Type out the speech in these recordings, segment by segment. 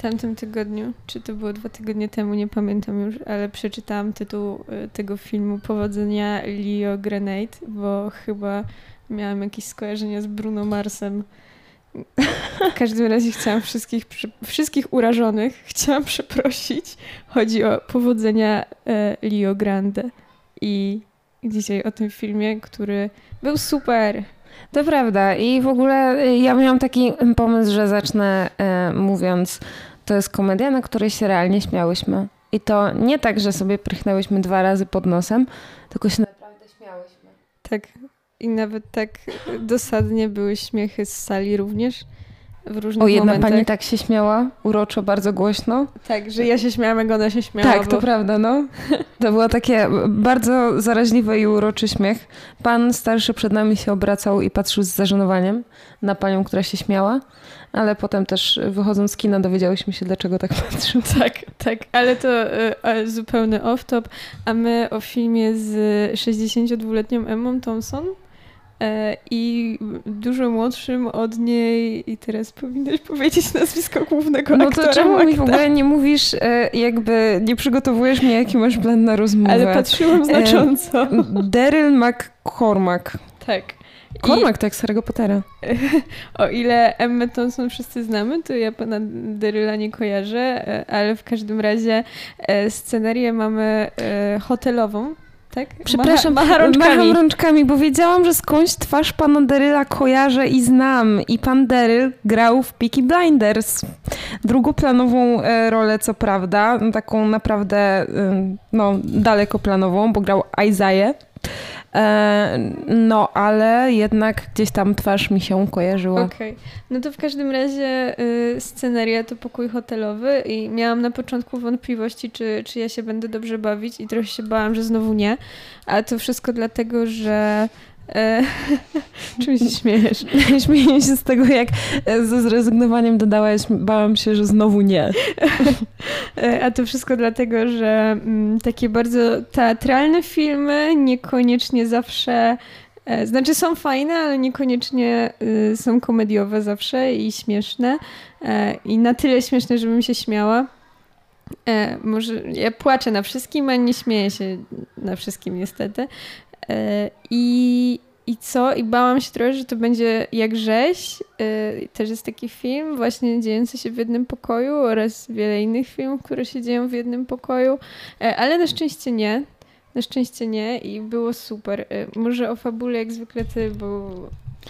tamtym tygodniu, czy to było dwa tygodnie temu, nie pamiętam już, ale przeczytałam tytuł y, tego filmu Powodzenia Leo Grenade, bo chyba miałam jakieś skojarzenia z Bruno Marsem. W każdym razie chciałam wszystkich, wszystkich urażonych chciałam przeprosić. Chodzi o powodzenia e, Leo Grande. I dzisiaj o tym filmie, który był super. To prawda. I w ogóle y, ja miałam taki pomysł, że zacznę mówiąc, to jest komedia, na której się realnie śmiałyśmy. I to nie tak, że sobie prychnęłyśmy dwa razy pod nosem, tylko się naprawdę śmiałyśmy. Tak. I nawet tak dosadnie były śmiechy z sali również w różnych O, jedna momentach. pani tak się śmiała, uroczo, bardzo głośno. Tak, że ja się śmiałam, jak ona się śmiała. Tak, bo... to prawda, no. To było takie bardzo zaraźliwy i uroczy śmiech. Pan starszy przed nami się obracał i patrzył z zażenowaniem na panią, która się śmiała, ale potem też wychodząc z kina dowiedziałyśmy się, dlaczego tak patrzył. Tak, tak, ale to y, zupełny off-top. A my o filmie z 62-letnią Emmą Thompson i dużo młodszym od niej i teraz powinnaś powiedzieć nazwisko głównego no aktora. No to czemu mi w ogóle nie mówisz, e, jakby nie przygotowujesz mnie, jaki masz plan na rozmowę? Ale patrzyłam znacząco. Daryl McCormack. Tak. Cormac to jak z Harry'ego Pottera. O ile Emma Thompson wszyscy znamy, to ja pana Daryla nie kojarzę, e, ale w każdym razie scenerię mamy hotelową, tak? Przepraszam, macha, macha rączkami. macham rączkami, bo wiedziałam, że skądś twarz pana Deryla kojarzę i znam. I pan Deryl grał w Peaky Blinders. Drugoplanową e, rolę, co prawda, taką naprawdę no, dalekoplanową, bo grał Isaiah. E, no, ale jednak gdzieś tam twarz mi się kojarzyła. Okej. Okay. No to w każdym razie y, sceneria to pokój hotelowy i miałam na początku wątpliwości, czy, czy ja się będę dobrze bawić i trochę się bałam, że znowu nie. A to wszystko dlatego, że E, czym się śmiejesz? Śmieję się z tego, jak e, ze zrezygnowaniem dodałaś, bałam się, że znowu nie. E, a to wszystko dlatego, że mm, takie bardzo teatralne filmy niekoniecznie zawsze znaczy są fajne, ale niekoniecznie y, są komediowe zawsze i śmieszne. I na tyle śmieszne, żebym się śmiała. Może ja płaczę na wszystkim, a nie śmieję się na wszystkim niestety. E, I, I co? I bałam się trochę, że to będzie jak rzeź. E, też jest taki film właśnie dziejący się w jednym pokoju oraz wiele innych filmów, które się dzieją w jednym pokoju, e, ale na szczęście nie. Na szczęście nie i było super. Może o fabule jak zwykle ty, bo,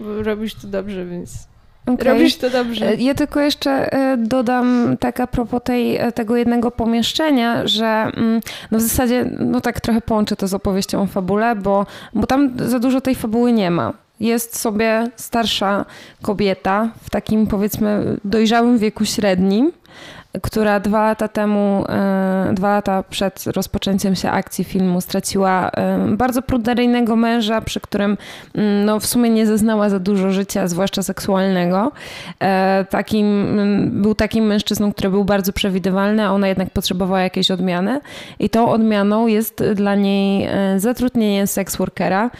bo robisz to dobrze, więc Okay. Robisz to dobrze. E, ja tylko jeszcze e, dodam tak a propos tej, e, tego jednego pomieszczenia, że mm, no w zasadzie no tak trochę połączę to z opowieścią o fabule, bo, bo tam za dużo tej fabuły nie ma. Jest sobie starsza kobieta w takim powiedzmy dojrzałym wieku średnim, która dwa lata temu, e, dwa lata przed rozpoczęciem się akcji filmu straciła e, bardzo pruderyjnego męża, przy którym mm, no, w sumie nie zeznała za dużo życia, zwłaszcza seksualnego. E, takim, mm, był takim mężczyzną, który był bardzo przewidywalny, a ona jednak potrzebowała jakiejś odmiany i tą odmianą jest dla niej zatrudnienie seksworkera,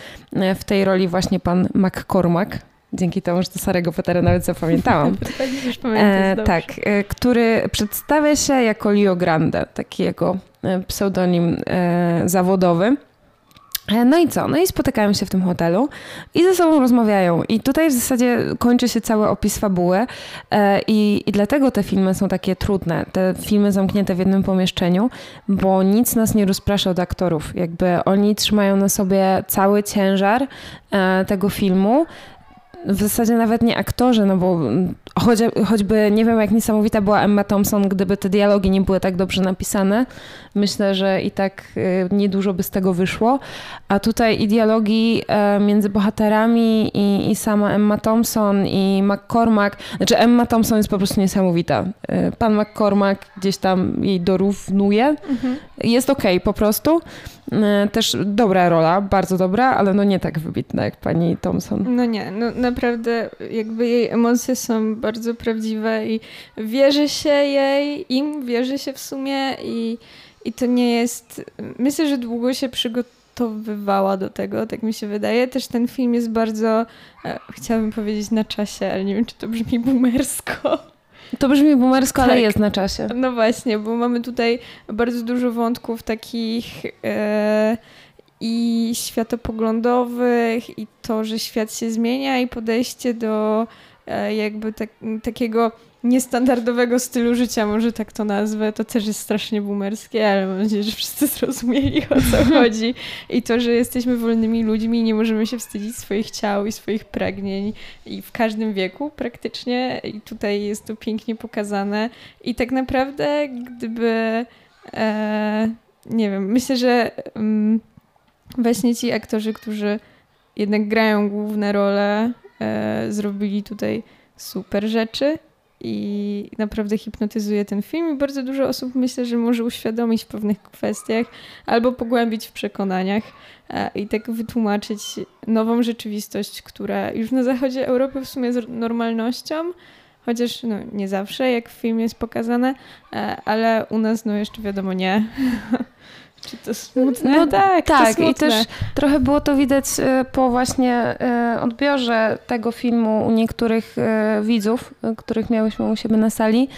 w tej roli właśnie pan McCormack, dzięki temu, że to Sarego Pottera nawet zapamiętałam. e, tak, e, który przedstawia się jako Leo Grande, taki jego e, pseudonim e, zawodowy. E, no i co? No i spotykają się w tym hotelu i ze sobą rozmawiają. I tutaj w zasadzie kończy się cały opis fabuły e, i, i dlatego te filmy są takie trudne. Te filmy zamknięte w jednym pomieszczeniu, bo nic nas nie rozprasza od aktorów. Jakby oni trzymają na sobie cały ciężar tego filmu w zasadzie nawet nie aktorzy, no bo choć, choćby nie wiem, jak niesamowita była Emma Thompson, gdyby te dialogi nie były tak dobrze napisane, myślę, że i tak y, niedużo by z tego wyszło. A tutaj i dialogi e, między bohaterami i, i sama Emma Thompson i McCormack, znaczy Emma Thompson jest po prostu niesamowita. E, pan McCormack gdzieś tam jej dorównuje. Mhm. Jest okej okay, po prostu. E, też dobra rola, bardzo dobra, ale no nie tak wybitna jak pani Thompson. No nie, no naprawdę jakby jej emocje są bardzo prawdziwe i wierzy się jej, im wierzy się w sumie i, i to nie jest... Myślę, że długo się przygotowywała do tego, tak mi się wydaje. Też ten film jest bardzo, e, chciałabym powiedzieć na czasie, ale nie wiem, czy to brzmi boomersko To brzmi boomersko, Tak. ale jest na czasie. No właśnie, bo mamy tutaj bardzo dużo wątków takich e, i światopoglądowych, i to, że świat się zmienia, i podejście do e, jakby tak, takiego niestandardowego stylu życia, może tak to nazwę. To też jest strasznie boomerskie, ale mam nadzieję, że wszyscy zrozumieli o co chodzi. I to, że jesteśmy wolnymi ludźmi i nie możemy się wstydzić swoich ciał i swoich pragnień i w każdym wieku praktycznie. I tutaj jest to pięknie pokazane. I tak naprawdę, gdyby. E, nie wiem, myślę, że mm, właśnie ci aktorzy, którzy jednak grają główne role, e, zrobili tutaj super rzeczy i naprawdę hipnotyzuje ten film i bardzo dużo osób myślę, że może uświadomić w pewnych kwestiach albo pogłębić w przekonaniach e, i tak wytłumaczyć nową rzeczywistość, która już na zachodzie Europy w sumie jest normalnością, chociaż no, nie zawsze, jak w filmie jest pokazane, e, ale u nas no jeszcze wiadomo nie. Czy to smutne? No tak, to Tak, smutne. i też trochę było to widać e, po właśnie e, odbiorze tego filmu u niektórych e, widzów, których miałyśmy u siebie na sali,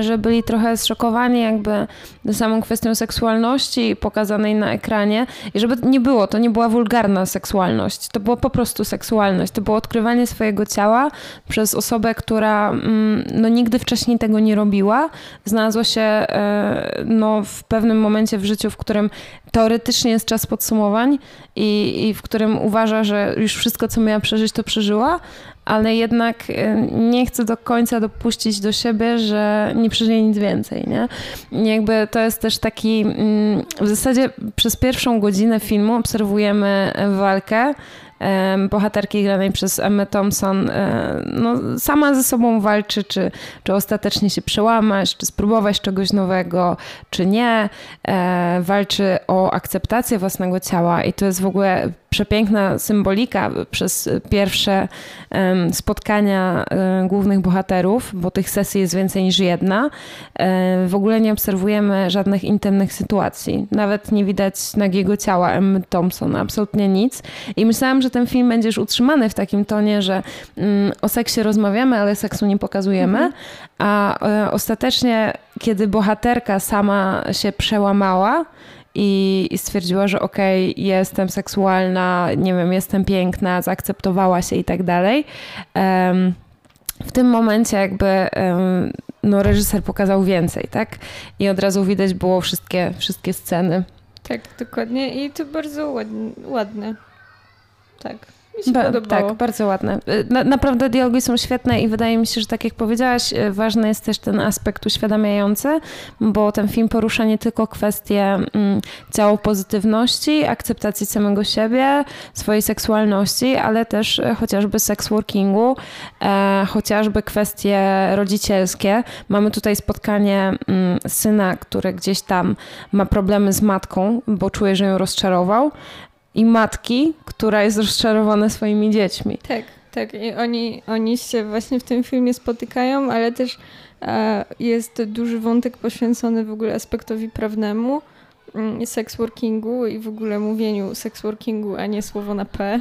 że byli trochę zszokowani jakby samą kwestią seksualności pokazanej na ekranie i żeby nie było, to nie była wulgarna seksualność, to była po prostu seksualność, to było odkrywanie swojego ciała przez osobę, która mm, no, nigdy wcześniej tego nie robiła, znalazła się no, w pewnym momencie w życiu, w którym teoretycznie jest czas podsumowań i, i w którym uważa, że już wszystko, co miała przeżyć, to przeżyła, ale jednak e, nie chce do końca dopuścić do siebie, że nie przeżyje nic więcej, nie? Jakby to jest też taki, mm, w zasadzie przez pierwszą godzinę filmu obserwujemy walkę em, bohaterki granej przez Emma Thompson e, no, sama ze sobą walczy, czy, czy ostatecznie się przełamać, czy spróbować czegoś nowego, czy nie. E, walczy o akceptację własnego ciała i to jest w ogóle przepiękna symbolika przez pierwsze spotkania e, głównych bohaterów, bo tych sesji jest więcej niż jedna. W ogóle nie obserwujemy żadnych intymnych sytuacji. Nawet nie widać nagiego ciała Emmy Thompson, absolutnie nic. I myślałam, że ten film będzie już utrzymany w takim tonie, że mm, o seksie rozmawiamy, ale seksu nie pokazujemy. A e, ostatecznie, kiedy bohaterka sama się przełamała, i, i stwierdziła, że okej, jestem seksualna, nie wiem, jestem piękna, zaakceptowała się i tak dalej. W tym momencie jakby no, reżyser pokazał więcej, tak? I od razu widać było wszystkie, wszystkie sceny. Tak, dokładnie. I to bardzo ładne. ładne. Tak, mi się Ba- podobało. tak, bardzo ładne. Y, Na, naprawdę dialogi są świetne i wydaje mi się, że tak jak powiedziałaś, y, ważny jest też ten aspekt uświadamiający, bo ten film porusza nie tylko kwestię mm, ciało pozytywności, akceptacji samego siebie, swojej seksualności, ale też y, chociażby seksworkingu, e, chociażby kwestie rodzicielskie. Mamy tutaj spotkanie mm, syna, który gdzieś tam ma problemy z matką, bo czuje, że ją rozczarował i matki, która jest rozczarowana swoimi dziećmi. Tak, tak. I oni, oni się właśnie w tym filmie spotykają, ale też e, jest duży wątek poświęcony w ogóle aspektowi prawnemu mm, sex workingu i w ogóle mówieniu sex workingu, a nie słowo na P,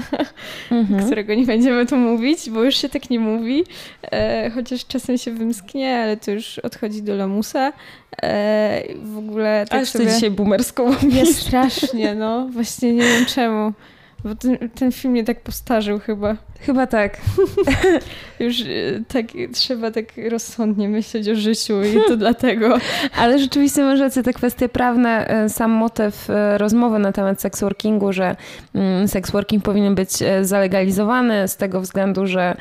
Mhm. którego nie będziemy tu mówić, bo już się tak nie mówi, e, chociaż czasem się wymsknie, ale to już odchodzi do lamusa. E, w ogóle tak Aż ty sobie... dzisiaj boomerską Jest strasznie, no. Właśnie nie wiem czemu. Bo ten, ten film mnie tak postarzył chyba. Chyba tak. Już e, tak trzeba tak rozsądnie myśleć o życiu i to dlatego. Ale rzeczywiście masz rację, te kwestie prawne, e, sam motyw e, rozmowy na temat seksworkingu, że mm, seksworking powinien być zalegalizowany z tego względu, że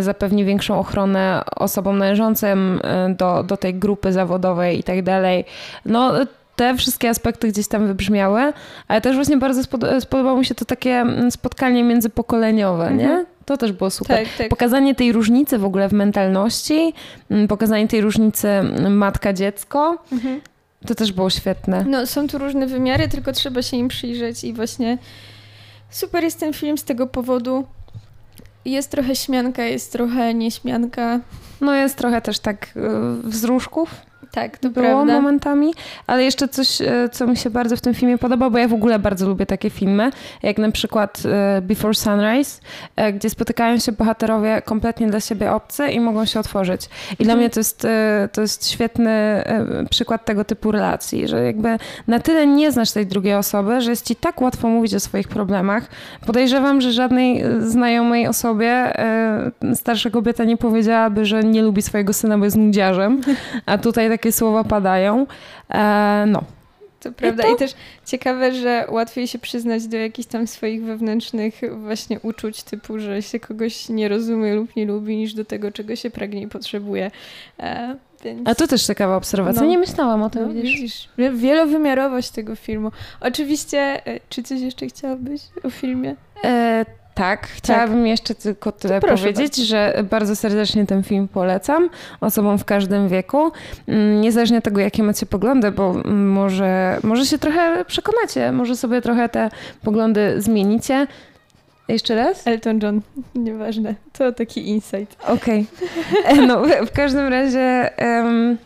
zapewni większą ochronę osobom należącym do, do tej grupy zawodowej i tak dalej. No, te wszystkie aspekty gdzieś tam wybrzmiały, ale też właśnie bardzo spod- spodobało mi się to takie mm, spotkanie międzypokoleniowe, nie? Mhm. To też było super. Tak, tak. Pokazanie tej różnicy w ogóle w mentalności, mm, pokazanie tej różnicy mm, matka-dziecko, Mhm. to też było świetne. No, są tu różne wymiary, tylko trzeba się im przyjrzeć i właśnie super jest ten film z tego powodu. Jest trochę śmianka, jest trochę nieśmianka. No jest trochę też tak y, wzruszków. Tak, to było prawda. momentami, ale jeszcze coś, e, co mi się bardzo w tym filmie podoba, bo ja w ogóle bardzo lubię takie filmy, jak na przykład e, Before Sunrise, e, gdzie spotykają się bohaterowie kompletnie dla siebie obcy i mogą się otworzyć. I dla Mhm. mnie to jest, to jest świetny przykład tego typu relacji, że jakby na tyle nie znasz tej drugiej osoby, że jest ci tak łatwo mówić o swoich problemach. Podejrzewam, że żadnej znajomej osobie starsza kobieta nie powiedziałaby, że nie lubi swojego syna, bo jest nudziarzem, a tutaj takie słowa padają. E, no. To prawda. to- I też ciekawe, że łatwiej się przyznać do jakichś tam swoich wewnętrznych właśnie uczuć, typu, że się kogoś nie rozumie lub nie lubi, niż do tego, czego się pragnie i potrzebuje. E, więc... A to też ciekawa obserwacja. No. Nie myślałam o tym, No, widzisz. widzisz, wie- wielowymiarowość tego filmu. Oczywiście, e, czy coś jeszcze chciałabyś o filmie? E, tak, chciałabym jeszcze tylko tyle powiedzieć, że bardzo serdecznie ten film polecam osobom w każdym wieku, Mm, niezależnie od tego, jakie macie poglądy, bo mm, może, może się trochę przekonacie, może sobie trochę te poglądy zmienicie. Jeszcze raz? Elton John, nieważne. To taki insight. Okej. E, No, w- każdym razie em,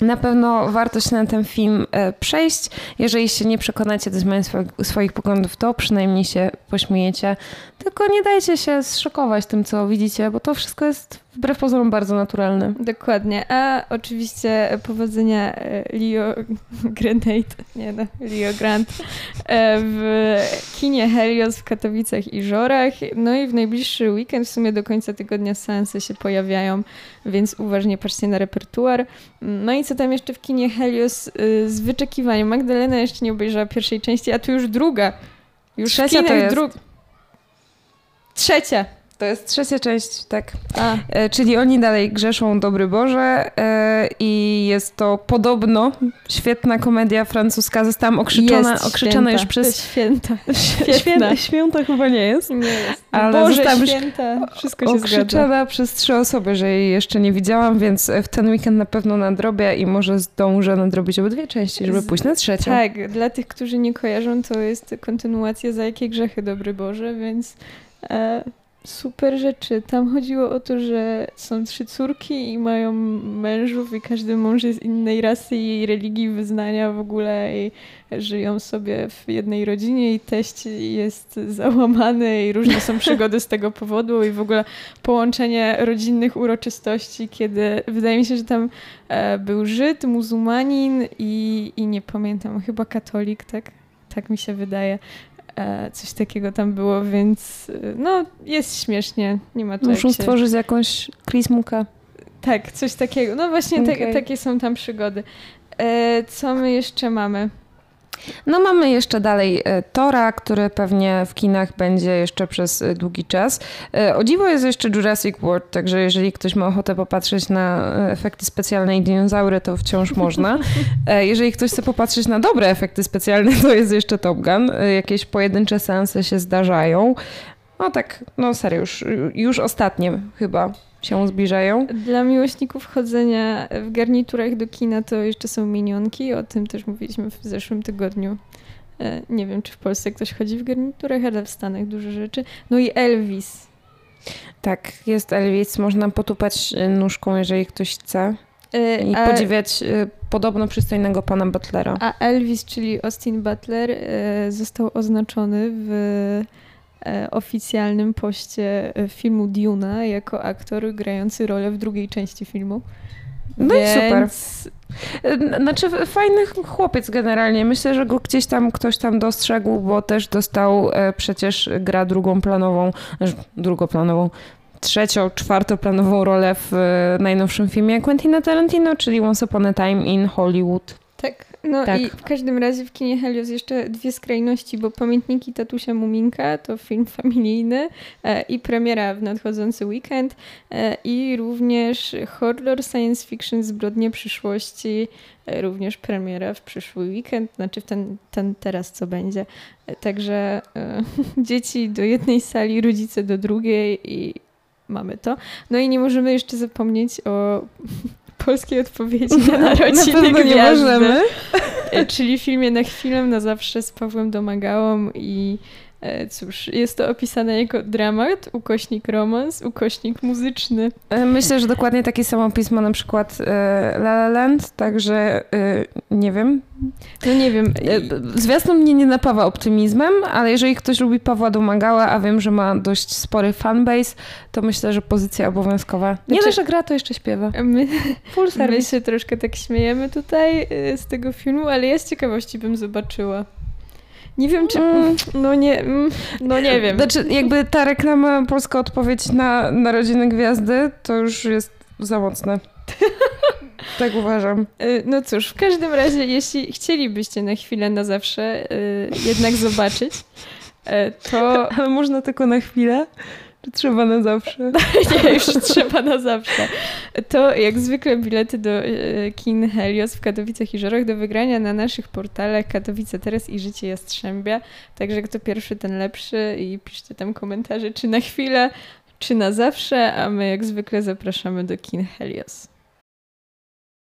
na pewno warto się na ten film e, przejść. Jeżeli się nie przekonacie do swoich, swoich poglądów, to przynajmniej się pośmiejecie. Tylko nie dajcie się zszokować tym, co widzicie, bo to wszystko jest wbrew pozorom bardzo naturalne. Dokładnie. A oczywiście powodzenia e, Leo Grenade, nie no, Leo Grant e, w kinie Helios w Katowicach i Żorach. No i w najbliższy weekend, w sumie do końca tygodnia seanse się pojawiają, więc uważnie patrzcie na repertuar. No i co tam jeszcze w kinie Helios y, z wyczekiwaniem. Magdalena jeszcze nie obejrzała pierwszej części, a tu już druga. Już Trzecia w kinach to jest. dru- Trzecia. To jest trzecia część, tak. A, E, czyli oni dalej grzeszą Dobry Boże e, i jest to podobno świetna komedia francuska. Zostałam okrzyczona, jest okrzyczona święta. już przez... Święta. Święta. Świetna. Święta chyba nie jest. Nie jest. Ale Boże, święta. Wszystko się zgadza. okrzyczona przez trzy osoby, że jej jeszcze nie widziałam, więc w ten weekend na pewno nadrobię i może zdążę nadrobić obydwie części, żeby Z- pójść na trzecią. Tak, dla tych, którzy nie kojarzą, to jest kontynuacja Za jakie grzechy, dobry Boże, więc e, super rzeczy. Tam chodziło o to, że są trzy córki i mają mężów i każdy mąż jest innej rasy i religii, wyznania w ogóle i żyją sobie w jednej rodzinie i teść jest załamany i różne są przygody z tego powodu i w ogóle połączenie rodzinnych uroczystości, kiedy wydaje mi się, że tam e, był Żyd, muzułmanin i, i nie pamiętam, chyba katolik, tak? Tak mi się wydaje. E, coś takiego tam było, więc e, no jest śmiesznie, nie ma tu Muszą stworzyć jakąś Chrismukę. Tak, coś takiego. No właśnie te, Okej. takie są tam przygody. E, co my jeszcze mamy? No mamy jeszcze dalej e, Tora, który pewnie w kinach będzie jeszcze przez e, długi czas. E, O dziwo jest jeszcze Jurassic World, także jeżeli ktoś ma ochotę popatrzeć na efekty specjalne i dinozaury, to wciąż można. Jeżeli ktoś chce popatrzeć na dobre efekty specjalne, to jest jeszcze Top Gun. Jakieś pojedyncze seanse się zdarzają. No tak, no serio, już, już ostatnie chyba się zbliżają. Dla miłośników chodzenia w garniturach do kina to jeszcze są minionki, o tym też mówiliśmy w zeszłym tygodniu. E, Nie wiem, czy w Polsce ktoś chodzi w garniturach, ale w Stanach dużo rzeczy. No i Elvis. Tak, jest Elvis, można potupać e, nóżką, jeżeli ktoś chce. E, I a- podziwiać podobno przystojnego pana Butlera. A Elvis, czyli Austin Butler, został oznaczony w oficjalnym poście e, filmu Duna jako aktor grający rolę w drugiej części filmu. No i super. Więc Znaczy fajny chłopiec generalnie. Myślę, że go gdzieś tam ktoś tam dostrzegł, bo też dostał e, przecież gra drugoplanową, znaczy drugoplanową, trzecią, czwartoplanową rolę w e, najnowszym filmie Quentina Tarantino, czyli Once Upon a Time in Hollywood. No Tak. i w każdym razie w kinie Helios jeszcze dwie skrajności, bo Pamiętniki Tatusia Muminka to film familijny e, i premiera w nadchodzący weekend e, i również horror science fiction Zbrodnie przyszłości, e, również premiera w przyszły weekend, znaczy w ten, ten teraz co będzie. E, także e, dzieci do jednej sali, rodzice do drugiej i mamy to. No i nie możemy jeszcze zapomnieć o polskiej odpowiedzi na narodziny Na nie możemy. E, Czyli filmie na chwilę, na zawsze z Pawłem Domagałą i cóż, jest to opisane jako dramat, ukośnik romans, ukośnik muzyczny. E, myślę, że dokładnie taki sam opis ma na przykład e, La La Land, także nie wiem. No nie wiem. Zwiastun mnie nie napawa optymizmem, ale jeżeli ktoś lubi Pawła Domagała, a wiem, że ma dość spory fanbase, to myślę, że pozycja obowiązkowa. Nie znaczy, dość, że gra, to jeszcze śpiewa. My, Full service. my się troszkę tak śmiejemy tutaj z tego filmu, ale ja z ciekawości bym zobaczyła. Nie wiem, czy. Mm, no nie, mm, no nie wiem. Znaczy, jakby ta reklama, polska odpowiedź na Narodziny Gwiazdy, to już jest za mocne. tak uważam. Y, no cóż, w każdym razie, jeśli chcielibyście na chwilę, na zawsze yy, jednak zobaczyć, yy, to. Ale można tylko na chwilę? Czy trzeba na zawsze? nie, już trzeba na zawsze. To jak zwykle bilety do e, kin Helios w Katowicach i Żorach do wygrania na naszych portalach Katowice Teraz i Życie Jastrzębia. Także kto pierwszy, ten lepszy i piszcie tam komentarze, czy na chwilę, czy na zawsze, a my jak zwykle zapraszamy do kin Helios.